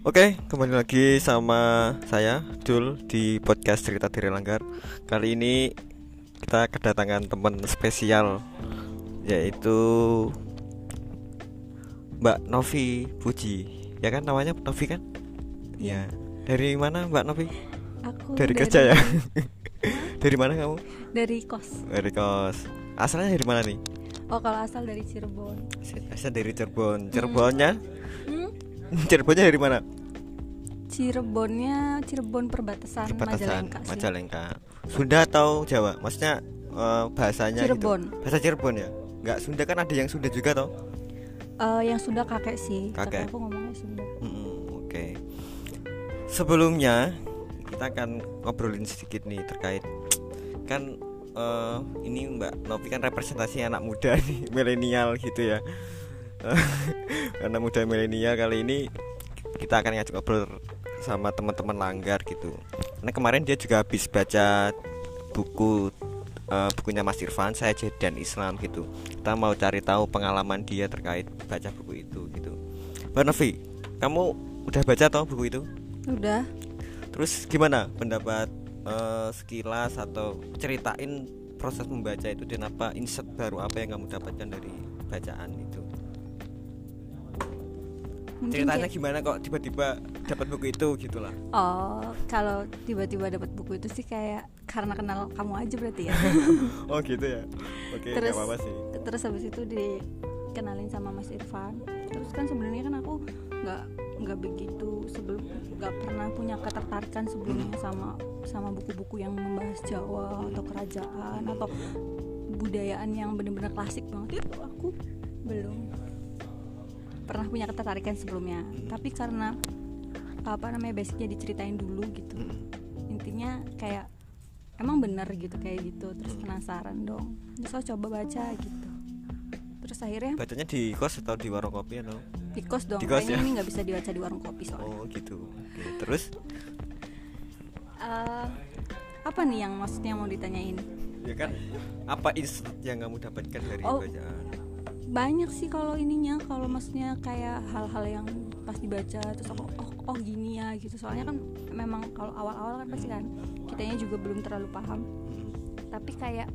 Oke, kembali lagi sama saya Dul di podcast Cerita Diri Langgar. Kali ini kita kedatangan teman spesial yaitu Mbak Novi Puji. Ya kan namanya Novi kan? Ya. Dari mana Mbak Novi? Aku Dari kerja ya. dari mana kamu? Dari kos. Dari kos. Asalnya dari mana nih? Oh, kalau asal dari Cirebon. Asal dari Cirebon. Cirebonnya? Hmm? Cirebonnya dari mana? Cirebonnya Cirebon perbatasan, Perbatasan Majalengka. sih. Majalengka. Sunda atau Jawa? Maksudnya eh, bahasanya Cirebon. gitu. Bahasa Cirebon ya? Enggak Sunda kan ada yang Sunda juga toh? Eh, yang Sunda kakek sih. Kakek. Tapi aku ngomongnya Sunda. Mm-mm, Oke. Sebelumnya kita akan ngobrolin sedikit nih terkait kan eh, ini Mbak Novi kan representasi anak muda nih milenial gitu ya. Anak muda milenial kali ini kita akan ngajak ngobrol sama teman-teman langgar gitu. Karena kemarin dia juga habis baca buku eh, bukunya Mas Irfan saya dan Islam gitu. Kita mau cari tahu pengalaman dia terkait baca buku itu gitu. Mbak Novi, kamu udah baca toh buku itu? Udah. Terus gimana pendapat eh, sekilas atau ceritain proses membaca itu dan apa insight baru apa yang kamu dapatkan dari bacaan itu? Mungkin Ceritanya kayak- gimana kok tiba-tiba dapat buku itu gitu lah. Oh, kalau tiba-tiba dapat buku itu sih kayak karena kenal kamu aja berarti ya. oh gitu ya. Oke, Terus- nggak apa-apa sih. Terus habis itu dikenalin sama Mas Irfan. Terus kan sebenarnya kan aku nggak nggak begitu sebelum nggak pernah punya ketertarikan sebelumnya sama sama buku-buku yang membahas Jawa atau kerajaan atau budayaan yang benar-benar klasik banget itu aku belum pernah punya ketertarikan sebelumnya. Tapi karena apa namanya basicnya diceritain dulu gitu. Intinya kayak emang bener gitu kayak gitu. Terus penasaran dong. Terus aku coba baca gitu. Terus akhirnya Bacanya di kos atau di warung kopi atau? di kos dong. Di kos kayaknya ya? ini nggak bisa dibaca di warung kopi soalnya. Oh gitu. Oke, terus? Eh, apa nih yang maksudnya mau ditanyain? Ya kan apa insight yang kamu dapatkan dari Oh. bacaan? Banyak sih kalau ininya kalau maksudnya kayak hal-hal yang pas dibaca terus aku oh, oh gini ya gitu. Soalnya kan memang kalau awal-awal kan pasti kan kitanya juga belum terlalu paham. Tapi kayak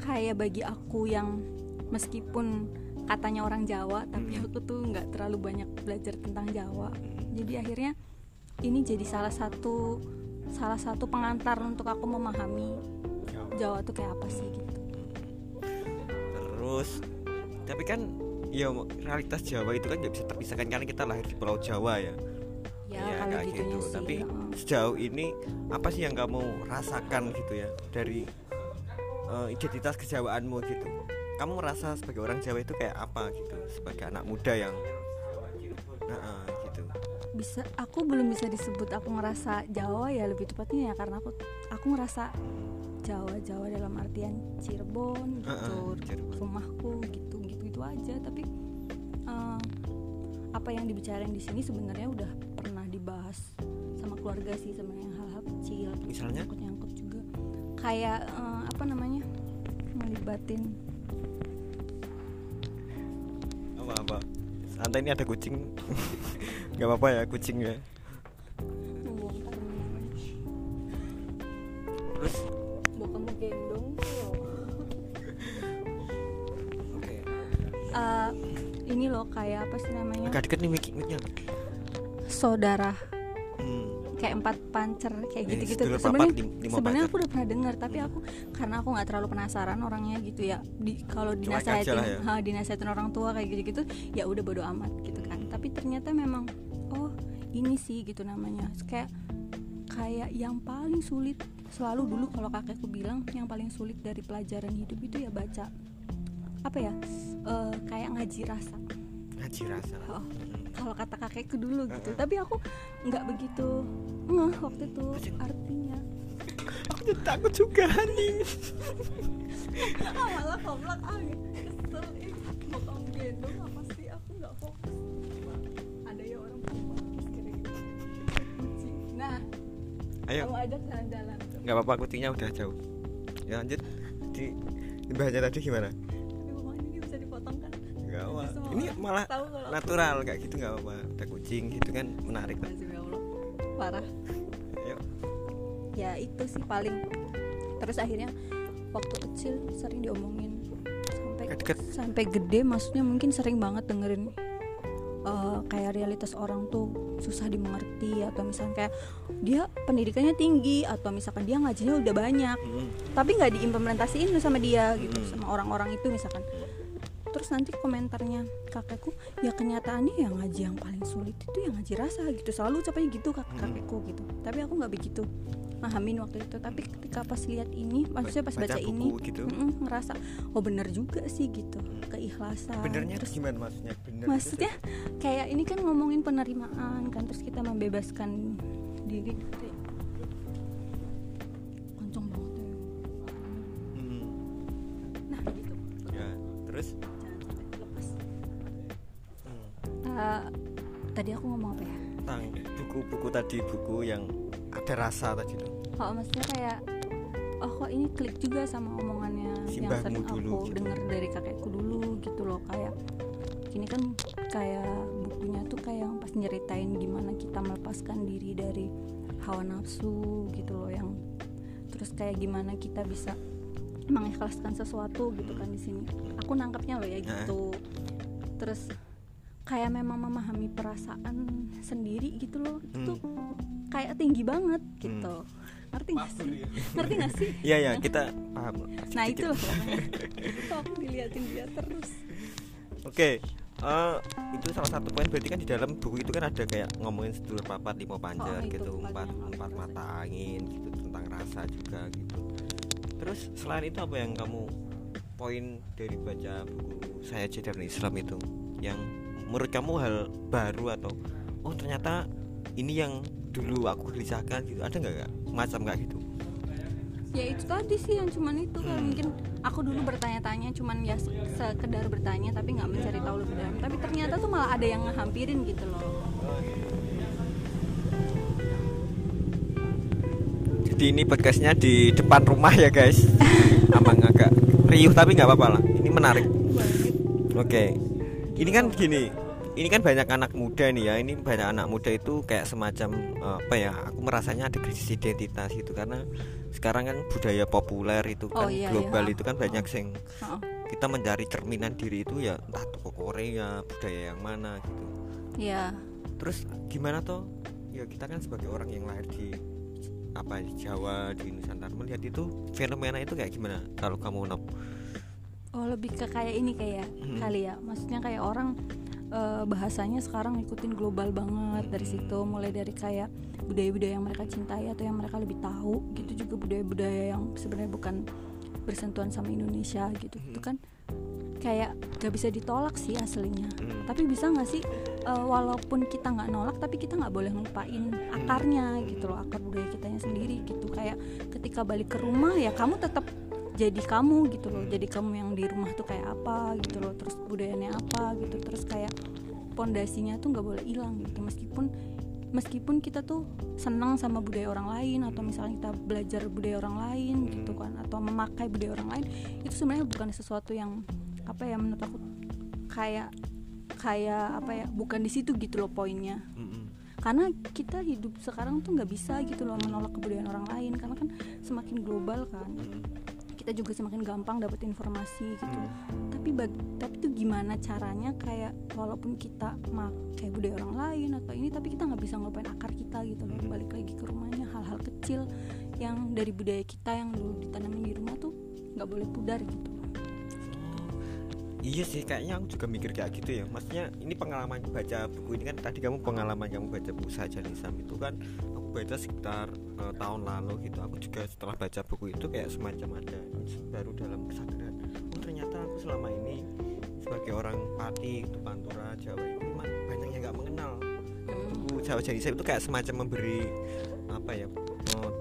kayak bagi aku yang meskipun katanya orang Jawa tapi aku tuh nggak terlalu banyak belajar tentang Jawa. Jadi akhirnya ini jadi salah satu salah satu pengantar untuk aku memahami Jawa tuh kayak apa sih gitu. Terus tapi kan ya realitas Jawa itu kan nggak bisa terpisahkan karena kita lahir di Pulau Jawa ya. ya kalau kayak gitunya gitu. sih Tapi heeh. sejauh ini apa sih yang kamu rasakan gitu ya dari eh, identitas kejawaanmu gitu? Kamu merasa sebagai orang Jawa itu kayak apa gitu? Sebagai anak muda yang nah, gitu. bisa aku belum bisa disebut aku ngerasa Jawa ya lebih tepatnya ya karena aku aku ngerasa Jawa Jawa dalam artian Cirebon gitu Heeh, Cirebon. rumahku gitu gitu aja tapi eh, apa yang dibicarain di sini sebenarnya udah pernah dibahas sama keluarga sih sebenarnya hal-hal kecil Misalnya? nyangkut nyangkut juga kayak eh, apa namanya melibatin Apa apa? Santai ini ada kucing. nggak apa-apa ya kucingnya. membongkar Terus mau kamu gendong Eh, ini loh kayak apa sih namanya? Agak deket nih mic mic-nya. saudara. Hmm. kayak empat pancer kayak gitu-gitu. sedulur sebenarnya sebenarnya aku udah pernah dengar tapi aku karena aku nggak terlalu penasaran orangnya gitu ya. Di kalau dinasehatin ya. ha, dinasehatin orang tua kayak gitu-gitu ya udah bodo amat gitu kan. Tapi ternyata memang oh ini sih gitu namanya. Kayak kayak yang paling sulit selalu dulu kalau kakekku bilang yang paling sulit dari pelajaran hidup itu ya baca apa ya? Eh, kayak ngaji rasa. Ngaji rasa. Oh, kalau kata kakekku dulu gitu. Tapi aku nggak begitu ngeh waktu itu artinya. Aku jadi takut juga nih. ah malah komplak ah kesel. Ih mau kamu gendong apa sih? Aku nggak fokus. Ada ya orang fokus kira gitu kucing nah Ayo. kamu ajak jalan-jalan. Nggak apa-apa kucingnya udah jauh. Ya lanjut. Di limbahnya tadi gimana nggak apa ini malah natural kayak gitu nggak apa ada kucing gitu kan menarik parah. Ayo. ya itu sih paling. Terus akhirnya waktu kecil sering diomongin. Sampai Deket-deket. sampai gede maksudnya mungkin sering banget dengerin eh, kayak realitas orang tuh susah dimengerti atau misalnya kayak dia pendidikannya tinggi atau misalkan dia ngajinya udah banyak Mm. tapi nggak diimplementasiin sama dia gitu Hmm. sama orang-orang itu misalkan terus nanti komentarnya kakekku ya kenyataannya yang ngaji yang paling sulit itu yang ngaji rasa gitu. Selalu ucapnya gitu kak Hmm. kakekku gitu. Tapi aku nggak begitu pahamin waktu itu. Tapi ketika pas lihat ini maksudnya pas baca, Baca ini gitu. ngerasa oh bener juga sih gitu. Keikhlasan benernya terus gimana maksudnya? Bener maksudnya kayak ini kan ngomongin penerimaan kan terus kita membebaskan diri dari ada rasa tadi tuh oh maksudnya kayak oh kok ini klik juga sama omongannya Si yang sering dulu aku gitu. dengar dari kakekku dulu gitu loh kayak ini kan kayak bukunya tuh kayak pas nyeritain gimana kita melepaskan diri dari hawa nafsu gitu loh yang terus kayak gimana kita bisa mengikhlaskan sesuatu gitu kan di sini. Aku nangkapnya loh ya gitu. Terus kayak memang memahami perasaan sendiri gitu loh. Itu kayak tinggi banget gitu. Ngerti gak sih? Ngerti gak sih? Iya ya kita paham. Nah itu. Loh itu aku diliatin dia terus. Oke, eh, itu salah satu poin. Berarti kan di dalam buku itu kan ada kayak ngomongin sedulur papat lima panjang Oh, itu gitu, empat empat mata angin gitu. Tentang rasa juga gitu. Terus selain itu apa yang kamu poin dari baca buku saya dan Islam itu? Yang menurut kamu hal baru atau oh ternyata ini yang dulu aku gelisahkan gitu ada nggak macam nggak gitu? ya itu tadi sih yang cuman itu kan Hmm. mungkin aku dulu bertanya-tanya cuman ya se- sekedar bertanya tapi nggak mencari tahu lebih dalam tapi ternyata tuh malah ada yang ngehampirin gitu loh Jadi ini podcastnya di depan rumah ya guys. Emang agak riuh tapi nggak apa-apa lah. Ini menarik. Oke. Ini kan gini. Ini kan banyak anak muda nih ya. Ini banyak anak muda itu kayak semacam eh, apa ya? Aku merasanya ada krisis identitas itu karena sekarang kan budaya populer itu Oh, kan iya, global iya. itu kan banyak sing kita mencari cerminan diri itu ya entah toko Korea, budaya yang mana gitu. ya Terus gimana toh? Ya kita kan sebagai orang yang lahir di apa di Jawa di Nusantara melihat itu fenomena itu kayak gimana kalau kamu nop oh lebih ke kayak ini kayak Hmm. kali ya maksudnya kayak orang eh, bahasanya sekarang ngikutin global banget dari situ. Mulai dari kayak budaya-budaya yang mereka cintai atau yang mereka lebih tahu gitu juga budaya-budaya yang sebenarnya bukan bersentuhan sama Indonesia gitu. Hmm. itu kan kayak gak bisa ditolak sih aslinya. Hmm. tapi bisa nggak sih eh, walaupun kita nggak nolak tapi kita nggak boleh ngelupain akarnya gitu loh akar budaya kitanya sendiri gitu. Kayak ketika balik ke rumah ya kamu tetap jadi kamu gitu loh. Jadi kamu yang di rumah tuh kayak apa gitu loh. Terus budayanya apa gitu. Terus kayak pondasinya tuh nggak boleh hilang gitu. Meskipun meskipun kita tuh senang sama budaya orang lain atau misalnya kita belajar budaya orang lain gitu kan atau memakai budaya orang lain itu sebenarnya bukan sesuatu yang apa ya menurut aku kayak kayak apa ya bukan di situ gitu loh poinnya. Mm-mm. karena kita hidup sekarang tuh nggak bisa gitu loh menolak kebudayaan orang lain. Karena kan semakin global kan. Kita juga semakin gampang dapat informasi gitu. Mm. tapi bag- tapi tuh gimana caranya kayak walaupun kita pakai budaya orang lain atau ini tapi kita nggak bisa ngelupain akar kita gitu loh. Balik lagi ke rumahnya hal-hal kecil yang dari budaya kita yang dulu ditanamin di rumah tuh nggak boleh pudar gitu. Iya sih. Kayaknya aku juga mikir kayak gitu ya. Maksudnya ini pengalaman baca buku ini kan Tadi kamu pengalaman kamu baca buku saja Nisam itu kan Aku baca sekitar eh, tahun lalu gitu. Aku juga setelah baca buku itu kayak semacam ada Baru dalam kesadaran Oh ternyata aku selama ini Sebagai orang Pati, itu Pantura, Jawa itu banyak yang gak mengenal. Buku Jawa Janisa itu kayak semacam memberi apa ya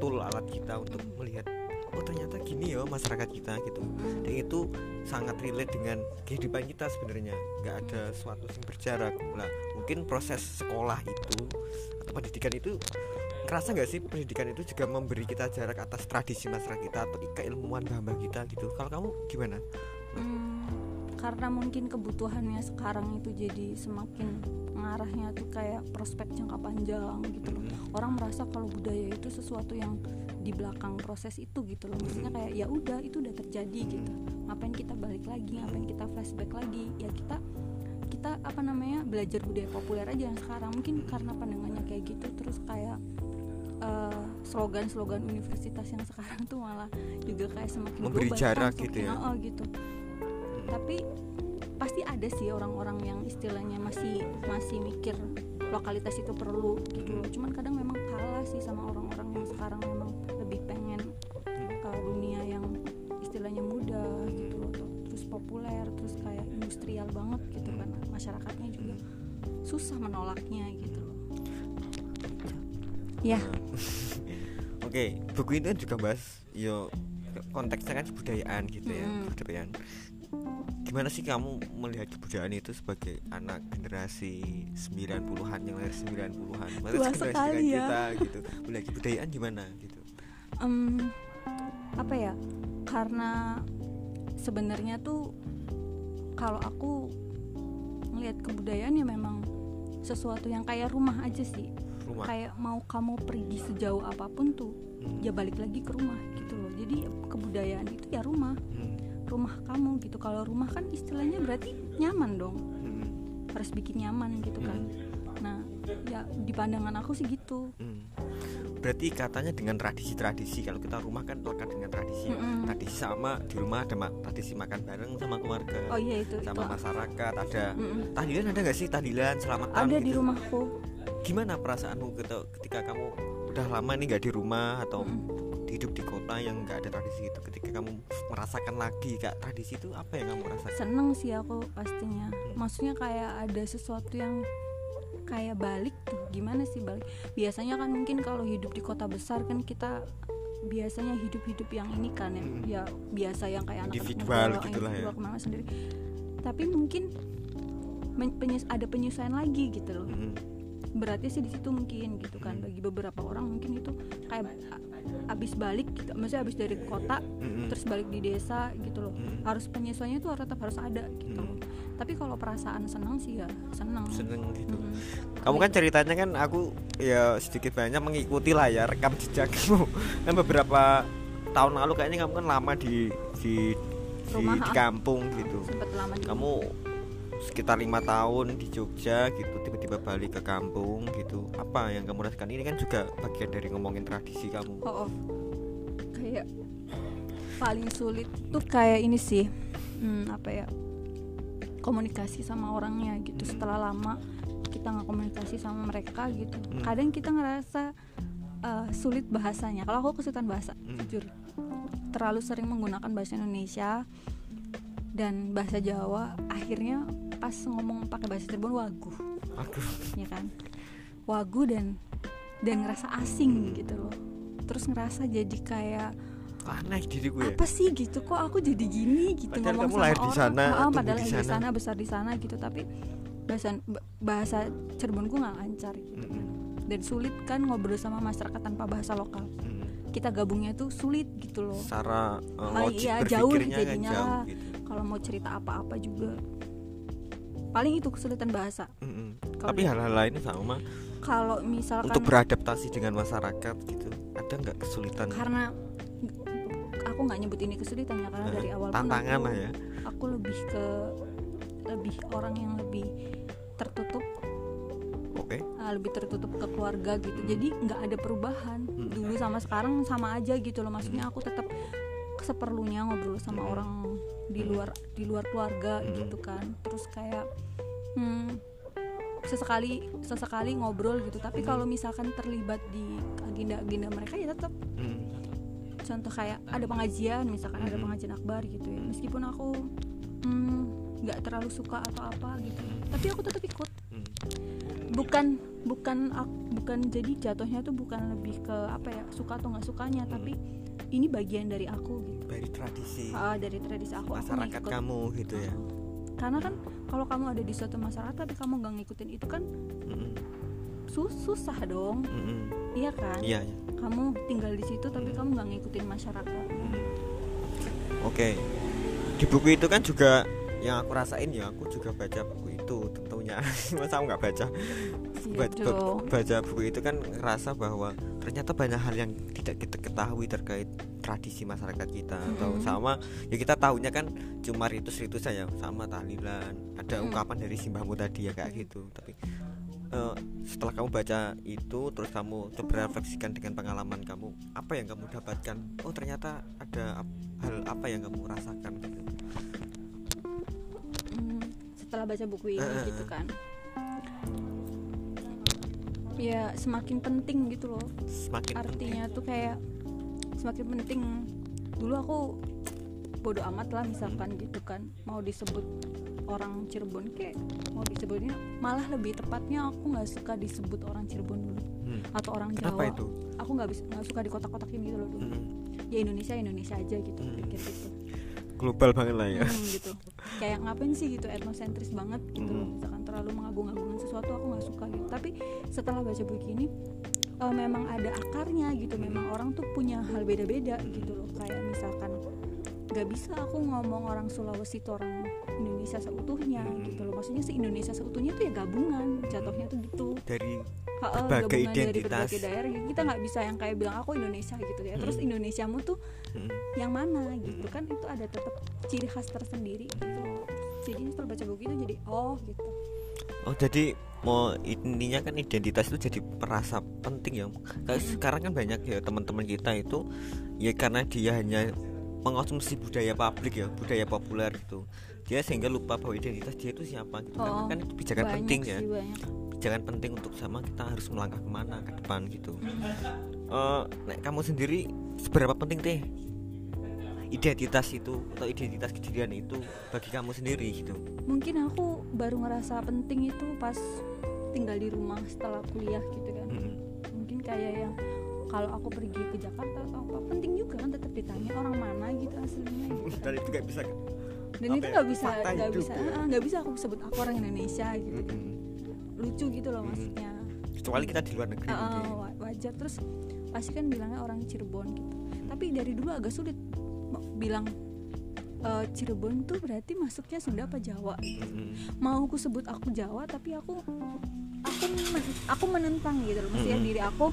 tool alat kita untuk melihat oh ternyata gini ya masyarakat kita gitu. Dan itu sangat relate dengan kehidupan kita sebenarnya. Nggak ada suatu yang berjarak. Lah mungkin proses sekolah itu atau pendidikan itu kerasa nggak sih pendidikan itu juga memberi kita jarak atas tradisi masyarakat kita atau keilmuan mbah kita gitu? Kalau kamu gimana? Hmm, karena mungkin kebutuhannya sekarang itu jadi semakin mengarahnya tuh kayak prospek jangka panjang gitu loh. Orang merasa kalau budaya itu sesuatu yang di belakang proses itu gitu loh. Maksudnya kayak ya udah itu udah terjadi gitu. Ngapain kita balik lagi? Ngapain kita flashback lagi? Ya kita kita apa namanya belajar budaya populer aja yang sekarang. Mungkin karena pandangannya kayak gitu terus kayak eh, slogan-slogan universitas yang sekarang tuh malah juga kayak semakin Memberi global, jarak gitu ya. oh, gitu. Tapi pasti ada sih orang-orang yang istilahnya masih masih mikir lokalitas itu perlu gitu. Loh cuman kadang memang kalah sih sama orang-orang yang sekarang memang lebih pengen ke dunia yang istilahnya mudah gitu loh tuh. terus populer terus kayak industrial banget gitu kan. Masyarakatnya juga susah menolaknya gitu ya Oke, buku itu juga bahas yo konteksnya kan kebudayaan gitu ya, Mm. kebudayaan. Gimana sih kamu melihat kebudayaan itu sebagai anak generasi 90-an yang lahir 90-an? Maksudnya generasi ya. kita gitu. Melihat kebudayaan gimana gitu. Em, apa ya karena sebenarnya tuh kalau aku ngelihat kebudayaan ya memang sesuatu yang kayak rumah aja sih Rumah. kayak mau kamu pergi sejauh apa pun tuh Hmm. ya balik lagi ke rumah gitu loh jadi kebudayaan itu ya rumah Hmm. rumah kamu gitu kalau rumah kan istilahnya berarti nyaman dong Hmm. harus bikin nyaman gitu kan nah ya di pandangan aku sih gitu Hmm. Berarti katanya dengan tradisi-tradisi kalau kita rumah kan lekat dengan tradisi. Mm-mm. Tradisi sama di rumah ada ma- tradisi makan bareng sama keluarga. oh iya itu sama itu masyarakat ada Mm-mm. tahlilan ada nggak sih tahlilan selamatan ada di gitu? rumahku gimana perasaanmu ketika, ketika kamu udah lama nih nggak di rumah atau Mm-mm. hidup di kota yang nggak ada tradisi itu ketika kamu merasakan lagi kak tradisi itu apa yang kamu rasakan seneng sih aku pastinya maksudnya kayak ada sesuatu yang kayak balik tuh gimana sih balik biasanya kan mungkin kalau hidup di kota besar kan kita biasanya hidup-hidup yang ini kan ya, Mm. ya biasa yang kayak anak-anak Individual muda, gitu lah ya. ke mana sendiri tapi mungkin men- penyes- ada penyesuaian lagi gitu loh Mm-mm. Berarti sih di situ mungkin gitu kan. Bagi beberapa orang mungkin itu kayak abis balik gitu maksudnya abis dari kota Mm-mm. terus balik di desa gitu loh. Mm. harus penyesuaiannya tuh tetap harus ada gitu loh. Tapi kalau perasaan senang sih ya senang. Seneng gitu. Mm-mm. kamu kan ceritanya kan aku ya sedikit banyak mengikuti lah ya rekam jejakmu kan beberapa tahun lalu kayaknya kamu kan lama di di di, Rumah, di ah. kampung gitu. Sempet lama di kamu sekitar lima tahun di Jogja gitu tiba-tiba balik ke kampung gitu. Apa yang kamu rasakan? Ini kan juga bagian dari ngomongin tradisi kamu. Oh, oh. kayak paling sulit tuh kayak ini sih hmm, apa ya komunikasi sama orangnya gitu. Setelah lama kita nggak komunikasi sama mereka gitu. Hmm. kadang kita ngerasa uh, sulit bahasanya. Kalau aku kesulitan bahasa Hmm. jujur. Terlalu sering menggunakan bahasa Indonesia dan bahasa Jawa akhirnya pas ngomong pakai bahasa Cirebon wagu aduh ya kan? Wagu dan dan ngerasa asing gitu loh. Terus ngerasa jadi kayak aneh diriku ya apa sih gitu? Kok aku jadi gini gitu? Padahal ngomong kamu sama lahir di orang. sana, Ah, tumbuh padahal di lahir di sana. sana besar di sana gitu. Tapi bahasa bahasa Cirebonku nggak lancar gitu Mm-mm. dan sulit kan ngobrol sama masyarakat tanpa bahasa lokal. Mm. kita gabungnya tuh sulit gitu loh. Secara uh, Ah, logik iya, jauh kan jadinya. jauh gitu. Kalau mau cerita apa-apa juga paling itu kesulitan bahasa. Mm-mm. Kalau tapi di- hal-hal lain sama kalau misalkan untuk beradaptasi dengan masyarakat gitu ada nggak kesulitan? Karena aku nggak nyebut ini kesulitan ya karena Eh, dari awal tantangan aku, lah ya. aku lebih ke lebih orang yang lebih tertutup. Oke. Uh, lebih tertutup ke keluarga gitu. Jadi nggak ada perubahan. Hmm. dulu sama sekarang sama aja gitu loh. Maksudnya aku tetap seperlunya ngobrol sama Hmm. orang di luar di luar keluarga Hmm. gitu kan. Terus kayak hmm, sesekali sesekali ngobrol gitu. Tapi Hmm. kalau misalkan terlibat di agenda-agenda mereka ya tetap Mm. contoh kayak ada pengajian misalkan ada Mhm. pengajian akbar gitu ya. Meskipun aku hmm, nggak terlalu suka atau apa gitu. Tapi aku tetap ikut. Bukan bukan bukan jadi jatuhnya tuh bukan lebih ke apa ya suka atau nggak sukanya. Tapi ini bagian dari aku gitu dari tradisi Ah, dari tradisi aku aku masyarakat ngikut. kamu gitu ya karena kan kalau kamu ada di suatu masyarakat tapi kamu nggak ngikutin itu kan Mm-mm. sus- susah dong Mm-mm. iya kan iya iya. kamu tinggal di situ tapi kamu nggak ngikutin masyarakat Mm. oke di buku itu kan juga yang aku rasain ya aku juga baca buku itu tentunya masa aku nggak baca Iya baca, dong. baca buku itu kan ngerasa bahwa ternyata banyak hal yang tidak kita ketahui terkait tradisi masyarakat kita atau Mm-mm. sama ya kita tahunya kan cuma ritus-ritus saja sama tahlilan ada Mm. ungkapan dari simbahmu tadi ya kayak gitu. Tapi eh, setelah kamu baca itu terus kamu coba refleksikan dengan pengalaman kamu apa yang kamu dapatkan? Oh ternyata ada hal apa yang kamu rasakan? Gitu Hmm, setelah baca buku ini eh, gitu kan. Ya semakin penting gitu loh. Semakin artinya tuh kayak semakin penting dulu aku bodoh amat lah misalkan gitu kan mau disebut orang Cirebon kayak mau disebutnya malah lebih tepatnya aku nggak suka disebut orang Cirebon dulu. Hmm. atau orang kenapa Jawa itu aku nggak bisa nggak suka di kotak-kotakin gitu loh dulu Hmm. ya Indonesia Indonesia aja gitu Hmm. pikir gitu global banget lah ya Hmm, gitu kayak ngapain sih gitu etnosentris banget gitu loh Hmm. misalkan terlalu mengagung-agungkan sesuatu aku nggak suka gitu tapi setelah baca buku ini eh, memang ada akarnya gitu memang orang tuh punya hal beda-beda gitu loh. Kayak misalkan nggak bisa aku ngomong orang Sulawesi itu orang Indonesia seutuhnya Hmm. gitu loh. Maksudnya si Indonesia seutuhnya tuh ya gabungan jatuhnya tuh gitu. Dari Ha-ha, Berbagai gabungan dari identitas. berbagai daerah. Kita nggak bisa yang kayak bilang aku Indonesia gitu ya. Terus Hmm. Indonesiamu tuh Hmm. yang mana gitu kan? Itu ada tetap ciri khas tersendiri gitu jadi setelah baca buku itu jadi oh gitu Oh jadi mau intinya kan identitas itu jadi perasa penting ya. Kayak Mm-mm. sekarang kan banyak ya teman-teman kita itu ya karena dia hanya mengonsumsi budaya publik ya, budaya populer gitu. Dia sehingga lupa bahwa identitas dia itu siapa gitu. Karena Oh, kan itu pijakan banyak penting ya. sih banyak Pijakan penting untuk sama kita harus melangkah ke mana ke depan gitu. Eh, nek kamu sendiri seberapa penting teh identitas itu atau identitas kejadian itu bagi kamu sendiri gitu. mungkin aku baru ngerasa penting itu pas tinggal di rumah setelah kuliah gitu kan Mm-mm. mungkin kayak yang kalau aku pergi ke Jakarta atau apa penting juga kan tetap ditanya orang mana gitu aslinya gitu. Dan itu gak bisa dan itu ya, nggak bisa fakta nggak bisa ya. ah, nggak bisa aku sebut aku orang Indonesia gitu Mm-mm. lucu gitu loh Mm-mm. maksudnya kecuali kita di luar negeri wa- wajar terus pasti kan bilangnya orang Cirebon gitu tapi dari dulu agak sulit bilang eh, Cirebon tuh berarti masuknya Sunda apa Jawa Mm-mm. mau aku sebut aku Jawa tapi aku aku men- aku menentang gitu loh maksudnya Mm-mm. diri aku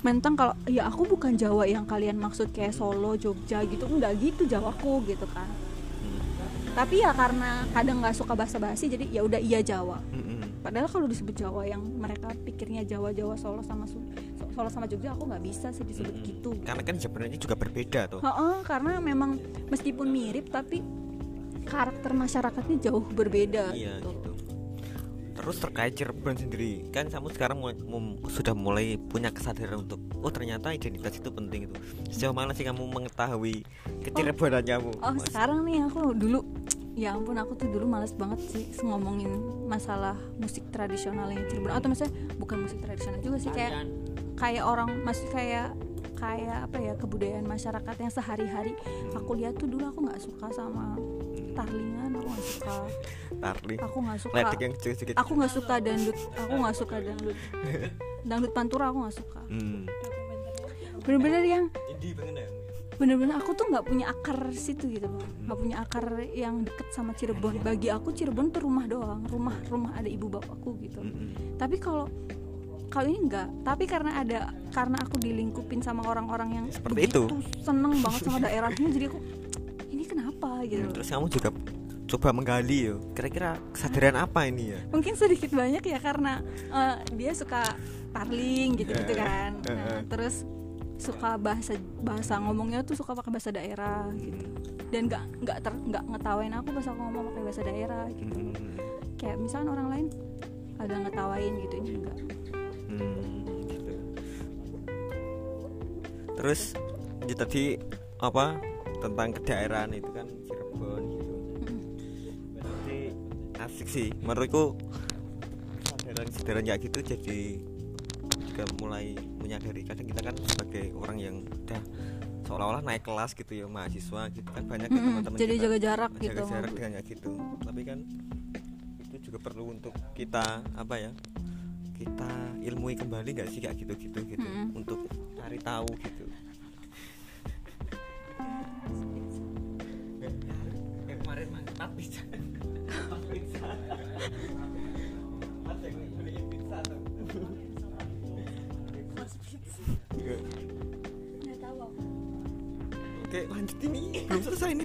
menentang kalau ya aku bukan Jawa yang kalian maksud kayak Solo Jogja gitu enggak gitu Jawaku gitu kan Mm. tapi ya karena kadang nggak suka bahasa basi jadi ya udah iya Jawa padahal kalau disebut Jawa yang mereka pikirnya Jawa Jawa Solo sama Su- Solo sama Jogja aku nggak bisa sih disebut Mm-mm. gitu. Karena kan sebenarnya juga berbeda tuh. Heeh, karena memang meskipun mirip tapi karakter masyarakatnya jauh berbeda iya gitu. gitu. Terus terkait Cirebon sendiri kan kamu sekarang mu- mu- sudah mulai punya kesadaran untuk oh ternyata identitas itu penting itu. Sejauh mana sih kamu mengetahui kecirebonannya kamu? Oh Mas? sekarang nih aku dulu ya ampun aku tuh dulu males banget sih ngomongin masalah musik tradisionalnya Cirebon. Atau maksudnya bukan musik tradisional juga sih kayak kayak orang masih kayak kayak apa ya kebudayaan masyarakat yang sehari-hari. Aku lihat tuh dulu aku nggak suka sama tarlingan aku nggak suka. Tarling. Aku nggak suka. Yang sedikit. Aku nggak suka dangdut aku nggak suka dangdut. Dangdut pantura aku nggak suka. Hmm. bener-bener yang ya bener-bener aku tuh nggak punya akar situ gitu loh. Nggak punya akar yang deket sama Cirebon. Bagi aku Cirebon tuh rumah doang. Rumah rumah ada ibu bapakku gitu. Tapi kalau kalau ini enggak. Tapi karena ada karena aku dilingkupin sama orang-orang yang Seperti itu. seneng banget sama daerahnya jadi aku ini kenapa? gitu. Loh. terus kamu juga coba menggali yo. Kira-kira kesadaran apa ini ya? Mungkin sedikit banyak ya karena eh, dia suka parling gitu gitu Eh, kan. Nah, terus suka bahasa bahasa ngomongnya tuh suka pakai bahasa daerah gitu. Dan nggak nggak ter nggak ngetawain aku pas aku ngomong pakai bahasa daerah gitu. Hmm. kayak misalnya orang lain agak ngetawain gitu ini enggak Terus ya tadi apa tentang kedaerahan itu kan Cirebon gitu. Berarti asik sih menurutku kayak gitu jadi juga mulai menyadari kadang kita kan sebagai orang yang udah seolah-olah naik kelas gitu ya mahasiswa gitu kan banyak ya Mm-mm, teman-teman jadi kita jaga jarak jaga gitu jarak dengan kayak gitu tapi kan itu juga perlu untuk kita apa ya kita ilmui kembali nggak sih kayak gitu gitu gitu Mm-mm. untuk cari tahu gitu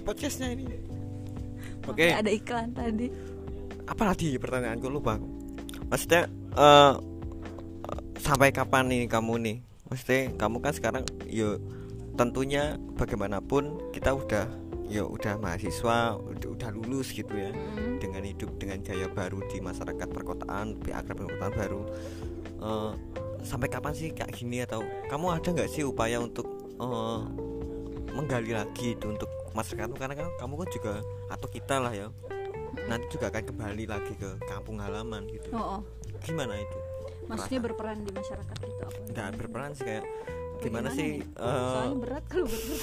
podcastnya ini. Oke. Oke, ada iklan tadi. apa lagi pertanyaanku? Lupa maksudnya eh, sampai kapan nih kamu nih? Maksudnya kamu kan sekarang yo tentunya bagaimanapun kita udah yo udah mahasiswa udah, udah lulus gitu ya. Mm. dengan hidup dengan gaya baru di masyarakat perkotaan lebih akrab perkotaan baru. Eh, sampai kapan sih kayak gini atau kamu ada nggak sih upaya untuk eh, menggali lagi itu untuk masyarakat karena kan kamu kan juga atau kita lah ya nanti juga akan kembali lagi ke kampung halaman gitu Oh, oh. gimana itu maksudnya berperan di masyarakat itu apa? nggak berperan sih kayak gimana Bagaimana sih nih? eh, Soalnya berat kalau berperan.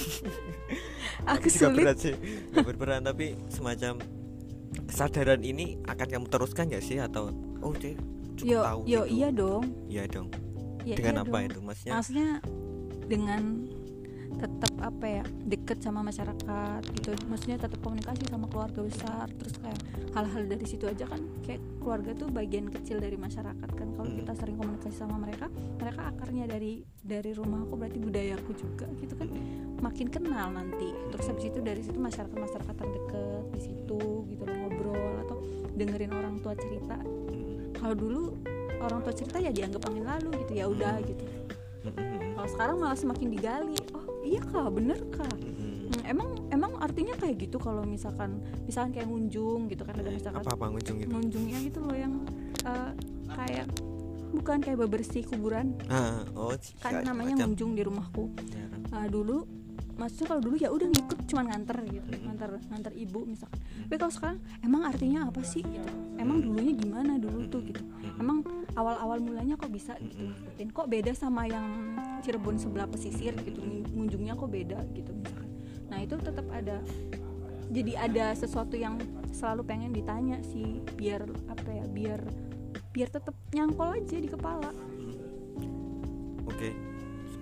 Aku juga sulit. berat sih berperan tapi semacam kesadaran ini akan kamu teruskan nggak sih atau oh deh cukup Yo, tahu yo gitu. iya dong. iya dong Ya, dengan iya apa dong. itu maksudnya Maksudnya dengan tetap apa ya deket sama masyarakat gitu. Maksudnya tetap komunikasi sama keluarga besar. Terus kayak hal-hal dari situ aja kan kayak keluarga tuh bagian kecil dari masyarakat kan. Kalau Hmm. kita sering komunikasi sama mereka mereka akarnya dari dari rumahku berarti budayaku juga gitu kan. Makin kenal nanti. Terus habis itu dari situ masyarakat masyarakat terdekat di situ gitu loh ngobrol atau dengerin orang tua cerita. Mm, kalau dulu orang tua cerita ya dianggap angin lalu gitu ya udah gitu. Mm, mm, mm, kalau sekarang malah semakin digali iya kah bener mm. Hmm, emang emang artinya kayak gitu kalau misalkan misalkan kayak ngunjung gitu kan ada masyarakat apa apa ngunjung gitu. ngunjungnya gitu loh yang eh, kayak bukan kayak bebersih kuburan. Ah, oh kan namanya macam- ngunjung di rumahku. Nah, dulu maksudnya kalau dulu ya udah ngikut cuman nganter gitu nganter nganter ibu misalkan. Tapi kalau sekarang emang artinya apa sih gitu? Emang dulunya gimana dulu tuh gitu? Emang awal-awal mulanya kok bisa gitu ngikutin? Kok beda sama yang Cirebon sebelah pesisir gitu? Ngunjungnya kok beda gitu misalkan. Nah itu tetap ada jadi ada sesuatu yang selalu pengen ditanya sih biar apa ya biar biar tetap nyangkol aja di kepala. Oke,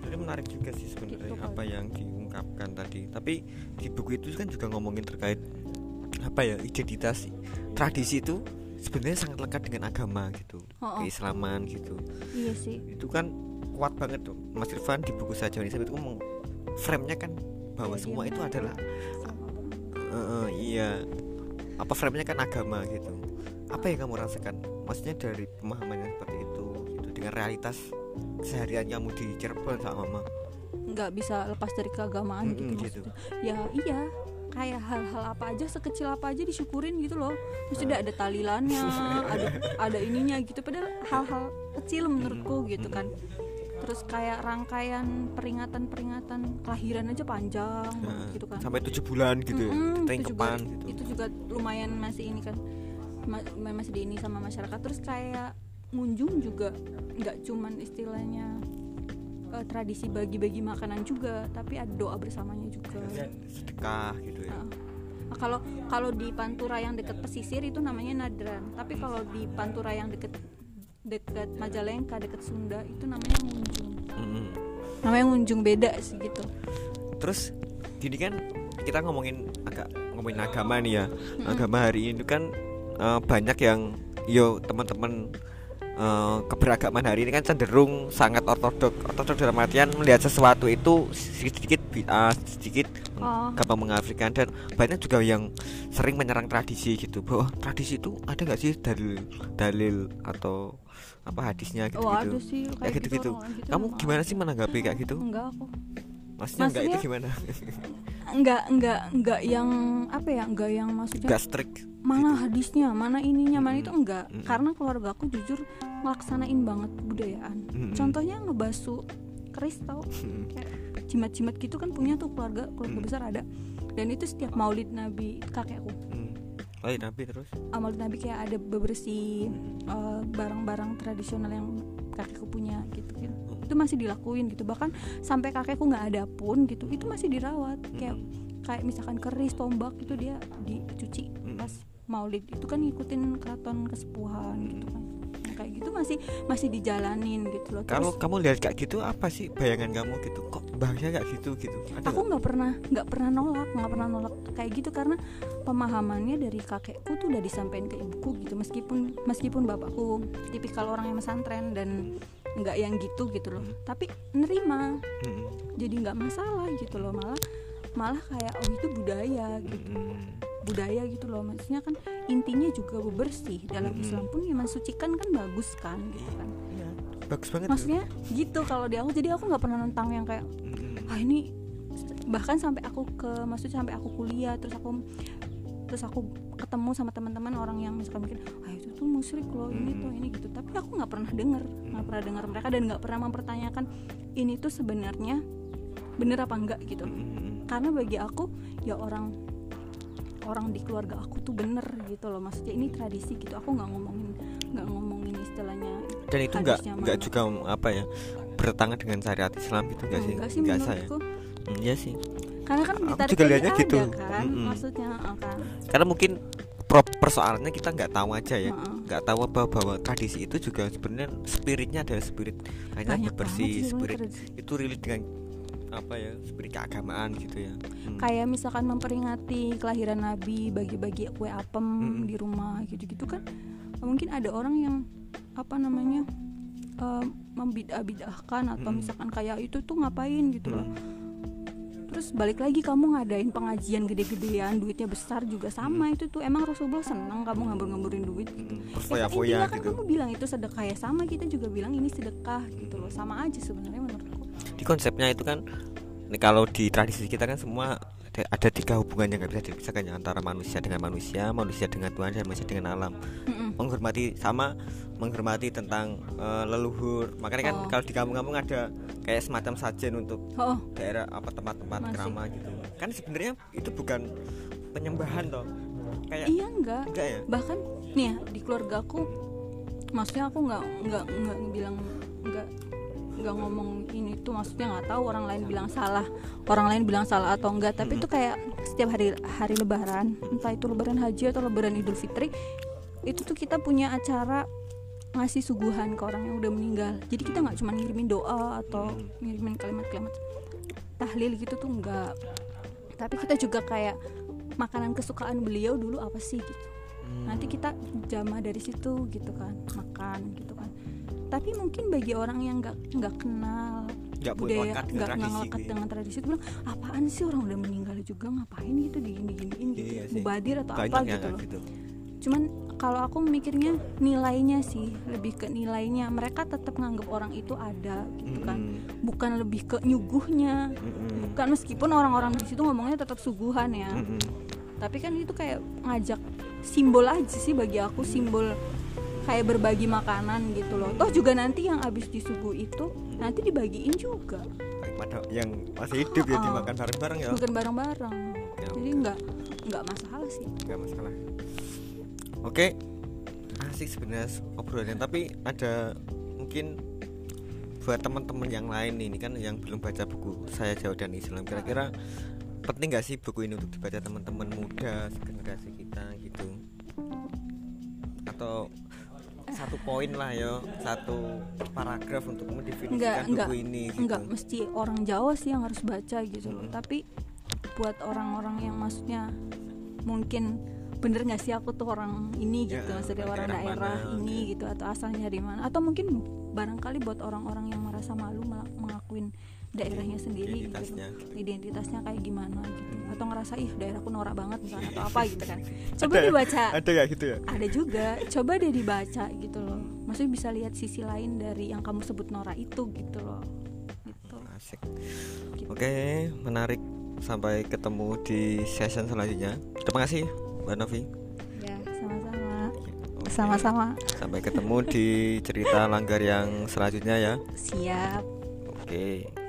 sebenarnya menarik juga sih sebenarnya Gitu, apa yang diungkapkan tadi. Tapi di buku itu kan juga ngomongin terkait apa ya identitas tradisi itu sebenarnya sangat lekat dengan agama gitu, Oh, oh. keislaman gitu. iya sih Itu kan kuat banget tuh, Mas Irfan di buku saja ini itu ngomong frame-nya kan bahwa Iya, semua iya. itu adalah eh, eh, iya apa frame-nya kan agama gitu. Apa yang kamu rasakan? Maksudnya dari pemahaman yang seperti itu gitu dengan realitas keseharian kamu di Cirebon sama mama. nggak bisa lepas dari keagamaan Mm-mm, gitu, gitu. maksudnya. Ya iya. Kayak hal-hal apa aja sekecil apa aja disyukurin gitu loh. Mesti ada talilannya ada ada ininya gitu. Padahal hal-hal kecil menurutku gitu kan. Terus kayak rangkaian peringatan-peringatan kelahiran aja panjang Nah, gitu kan. sampai tujuh bulan gitu Mm-mm, kita itu juga gitu. Itu juga lumayan masih ini kan ma- masih di ini sama masyarakat. Terus kayak ngunjung juga nggak cuman istilahnya eh, tradisi bagi-bagi makanan juga tapi ada doa bersamanya juga. Sedekah gitu ya. Nah, nah, kalau kalau di pantura yang dekat pesisir itu namanya nadran. Tapi kalau di pantura yang dekat dekat Majalengka dekat Sunda itu namanya ngunjung Mm-mm. namanya ngunjung beda sih gitu. Terus gini kan kita ngomongin agak ngomongin agama nih ya. Mm-mm. agama hari ini kan eh, banyak yang yo teman-teman eh, keberagaman hari ini kan cenderung sangat ortodok ortodok dalam artian melihat sesuatu itu sedikit bid'ah sedikit Oh. gampang mengafrikan dan banyak juga yang sering menyerang tradisi gitu bahwa tradisi itu ada nggak sih dalil dalil atau apa hadisnya gitu oh gitu ada sih kayak kayak gitu. gitu gitu. Kamu gimana sih menanggapi kayak gitu? Enggak aku maksudnya enggak itu Maksudnya- gimana enggak enggak enggak yang apa ya enggak yang maksudnya enggak strict mana gitu. hadisnya mana ininya mana Mm-mm. itu enggak Mm-mm. karena keluarga aku jujur melaksanain banget budayaan Mm-mm. contohnya ngebasu keris tau Mm-mm. kayak jimat-jimat gitu kan punya tuh keluarga keluarga Mm. besar ada dan itu setiap maulid nabi kakekku Hmm. Oh iya nabi terus ah, maulid nabi kayak ada bebersih Hmm. eh, barang-barang tradisional yang kakekku punya gitu Hmm. Itu masih dilakuin gitu. Bahkan sampai kakekku nggak ada pun gitu itu masih dirawat. Kayak Hmm. kayak misalkan keris tombak itu dia dicuci Hmm. pas maulid. Itu kan ngikutin keraton kesepuhan gitu kan. Nah, kayak gitu masih masih dijalanin gitu loh. Kalau terus kamu lihat kayak gitu apa sih bayangan kamu gitu? Kok bahasnya kayak gitu gitu? Ada aku nggak? pernah nggak pernah nolak nggak pernah nolak kayak gitu karena pemahamannya dari kakekku tuh udah disampaikan ke ibuku gitu. Meskipun meskipun bapakku tipikal orang yang pesantren dan nggak yang gitu gitu loh. Tapi nerima. Mm-mm. jadi nggak masalah gitu loh. Malah malah kayak oh itu budaya gitu. Mm-mm. budaya gitu loh. Maksudnya kan intinya juga bersih dalam Mm-mm. Islam pun yang mensucikan kan bagus kan gitu kan. Iya, bagus banget maksudnya gitu kalau di aku. Jadi aku nggak pernah nentang yang kayak Mm-mm. ah ini bahkan sampai aku ke maksudnya sampai aku kuliah terus aku terus aku ketemu sama teman-teman orang yang misalkan mikir ah itu musyrik loh ini Hmm. tuh ini gitu tapi aku nggak pernah dengar nggak pernah dengar mereka dan nggak pernah mempertanyakan ini tuh sebenarnya bener apa enggak gitu Mm-mm. karena bagi aku ya orang orang di keluarga aku tuh bener gitu loh maksudnya ini tradisi gitu aku nggak ngomongin nggak ngomongin istilahnya dan itu nggak nggak juga apa ya bertentangan dengan syariat Islam gitu nggak sih enggak sih Nggak sah ya? menurutku Mm, iya sih karena kan ditarik juga lihatnya gitu. kan Mm-mm. maksudnya uh, kan karena mungkin persoalannya kita nggak tahu aja ya nggak tahu apa bahwa tradisi itu juga sebenarnya spiritnya adalah spirit hanya Banyak bersih spirit itu relate dengan apa ya spirit keagamaan gitu ya Hmm. kayak misalkan memperingati kelahiran Nabi bagi-bagi kue apem Mm-mm. di rumah gitu-gitu kan mungkin ada orang yang apa namanya eh, membidah-bidahkan atau Mm-mm. misalkan kayak itu tuh ngapain gitu loh Hmm. Terus balik lagi kamu ngadain pengajian gede-gedean duitnya besar juga sama itu tuh. Emang Rasulullah seneng kamu ngambur-ngamburin duit. Gitu Hmm. Ya, intinya kan gitu. kamu bilang itu sedekah ya sama kita juga bilang ini sedekah gitu loh. Sama aja sebenarnya menurutku. Di konsepnya itu kan kalau di tradisi kita kan semua ada, tiga hubungan yang nggak bisa dipisahkan antara manusia dengan manusia manusia dengan Tuhan dan manusia dengan alam. Mm-mm. menghormati sama menghormati tentang eh, leluhur. Makanya kan Oh. kalau di kampung-kampung ada kayak semacam sajen untuk oh. daerah apa tempat-tempat kerama gitu. Kan sebenarnya itu bukan penyembahan toh. Kayak iya enggak. enggak ya? Bahkan nih ya di keluarga aku maksudnya aku nggak nggak nggak bilang nggak nggak ngomong ini tuh maksudnya nggak tahu orang lain bilang salah orang lain bilang salah atau enggak. Tapi itu kayak setiap hari hari lebaran entah itu lebaran haji atau lebaran idul fitri itu tuh kita punya acara ngasih suguhan ke orang yang udah meninggal. Jadi kita nggak cuma ngirimin doa atau ngirimin kalimat-kalimat tahlil gitu tuh enggak tapi kita juga kayak makanan kesukaan beliau dulu apa sih gitu. Hmm. nanti kita jamah dari situ gitu kan makan gitu kan tapi mungkin bagi orang yang nggak nggak kenal punya budaya nggak ngelekat gitu dengan tradisi itu bilang apaan sih orang udah meninggal juga? Ngapain gitu digini giniin gitu? Iya sih. mubadir atau banyak apa gitu loh. gitu. Cuman kalau aku mikirnya nilainya sih lebih ke nilainya. Mereka tetap nganggap orang itu ada gitu kan. Mm-mm. bukan lebih ke nyuguhnya. Mm-mm. bukan meskipun orang-orang di situ ngomongnya tetap suguhan ya. Mm-mm. tapi kan itu kayak ngajak simbol aja sih bagi aku simbol kayak berbagi makanan gitu loh. Toh juga nanti yang habis disuguh itu nanti dibagiin juga. Pada yang masih hidup ya Oh. dimakan bareng-bareng ya. Bukan bareng-bareng. Ya, jadi nggak nggak masalah sih. Nggak masalah. Oke. Asik sebenarnya obrolannya. Tapi ada mungkin buat teman-teman yang lain ini kan yang belum baca buku saya jauh dan Islam kira-kira penting nggak sih buku ini untuk dibaca teman-teman muda generasi kita gitu? Atau satu poin lah ya satu paragraf untuk mendefinisikan nggak buku ini gitu. nggak mesti orang Jawa sih yang harus baca gitu loh Mm-mm. tapi buat orang-orang yang maksudnya mungkin bener nggak sih aku tuh orang ini Ya, gitu maksudnya orang daerah daerah mana, ini gitu. gitu atau asalnya dari mana atau mungkin barangkali buat orang-orang yang merasa malu mengakuin daerahnya sendiri Identitasnya, gitu. identitasnya kayak gimana gitu Hmm. atau ngerasa ih daerahku norak banget misalnya atau apa gitu kan coba Ada- dibaca ada ya gitu ya ada juga coba deh dibaca gitu loh maksudnya bisa lihat sisi lain dari yang kamu sebut norak itu gitu loh gitu asik Gitu. Oke, menarik. Sampai ketemu di session selanjutnya. Terima kasih, Mbak Novi. ya sama-sama Oke. sama-sama Sampai ketemu di cerita langgar yang selanjutnya ya. siap Oke.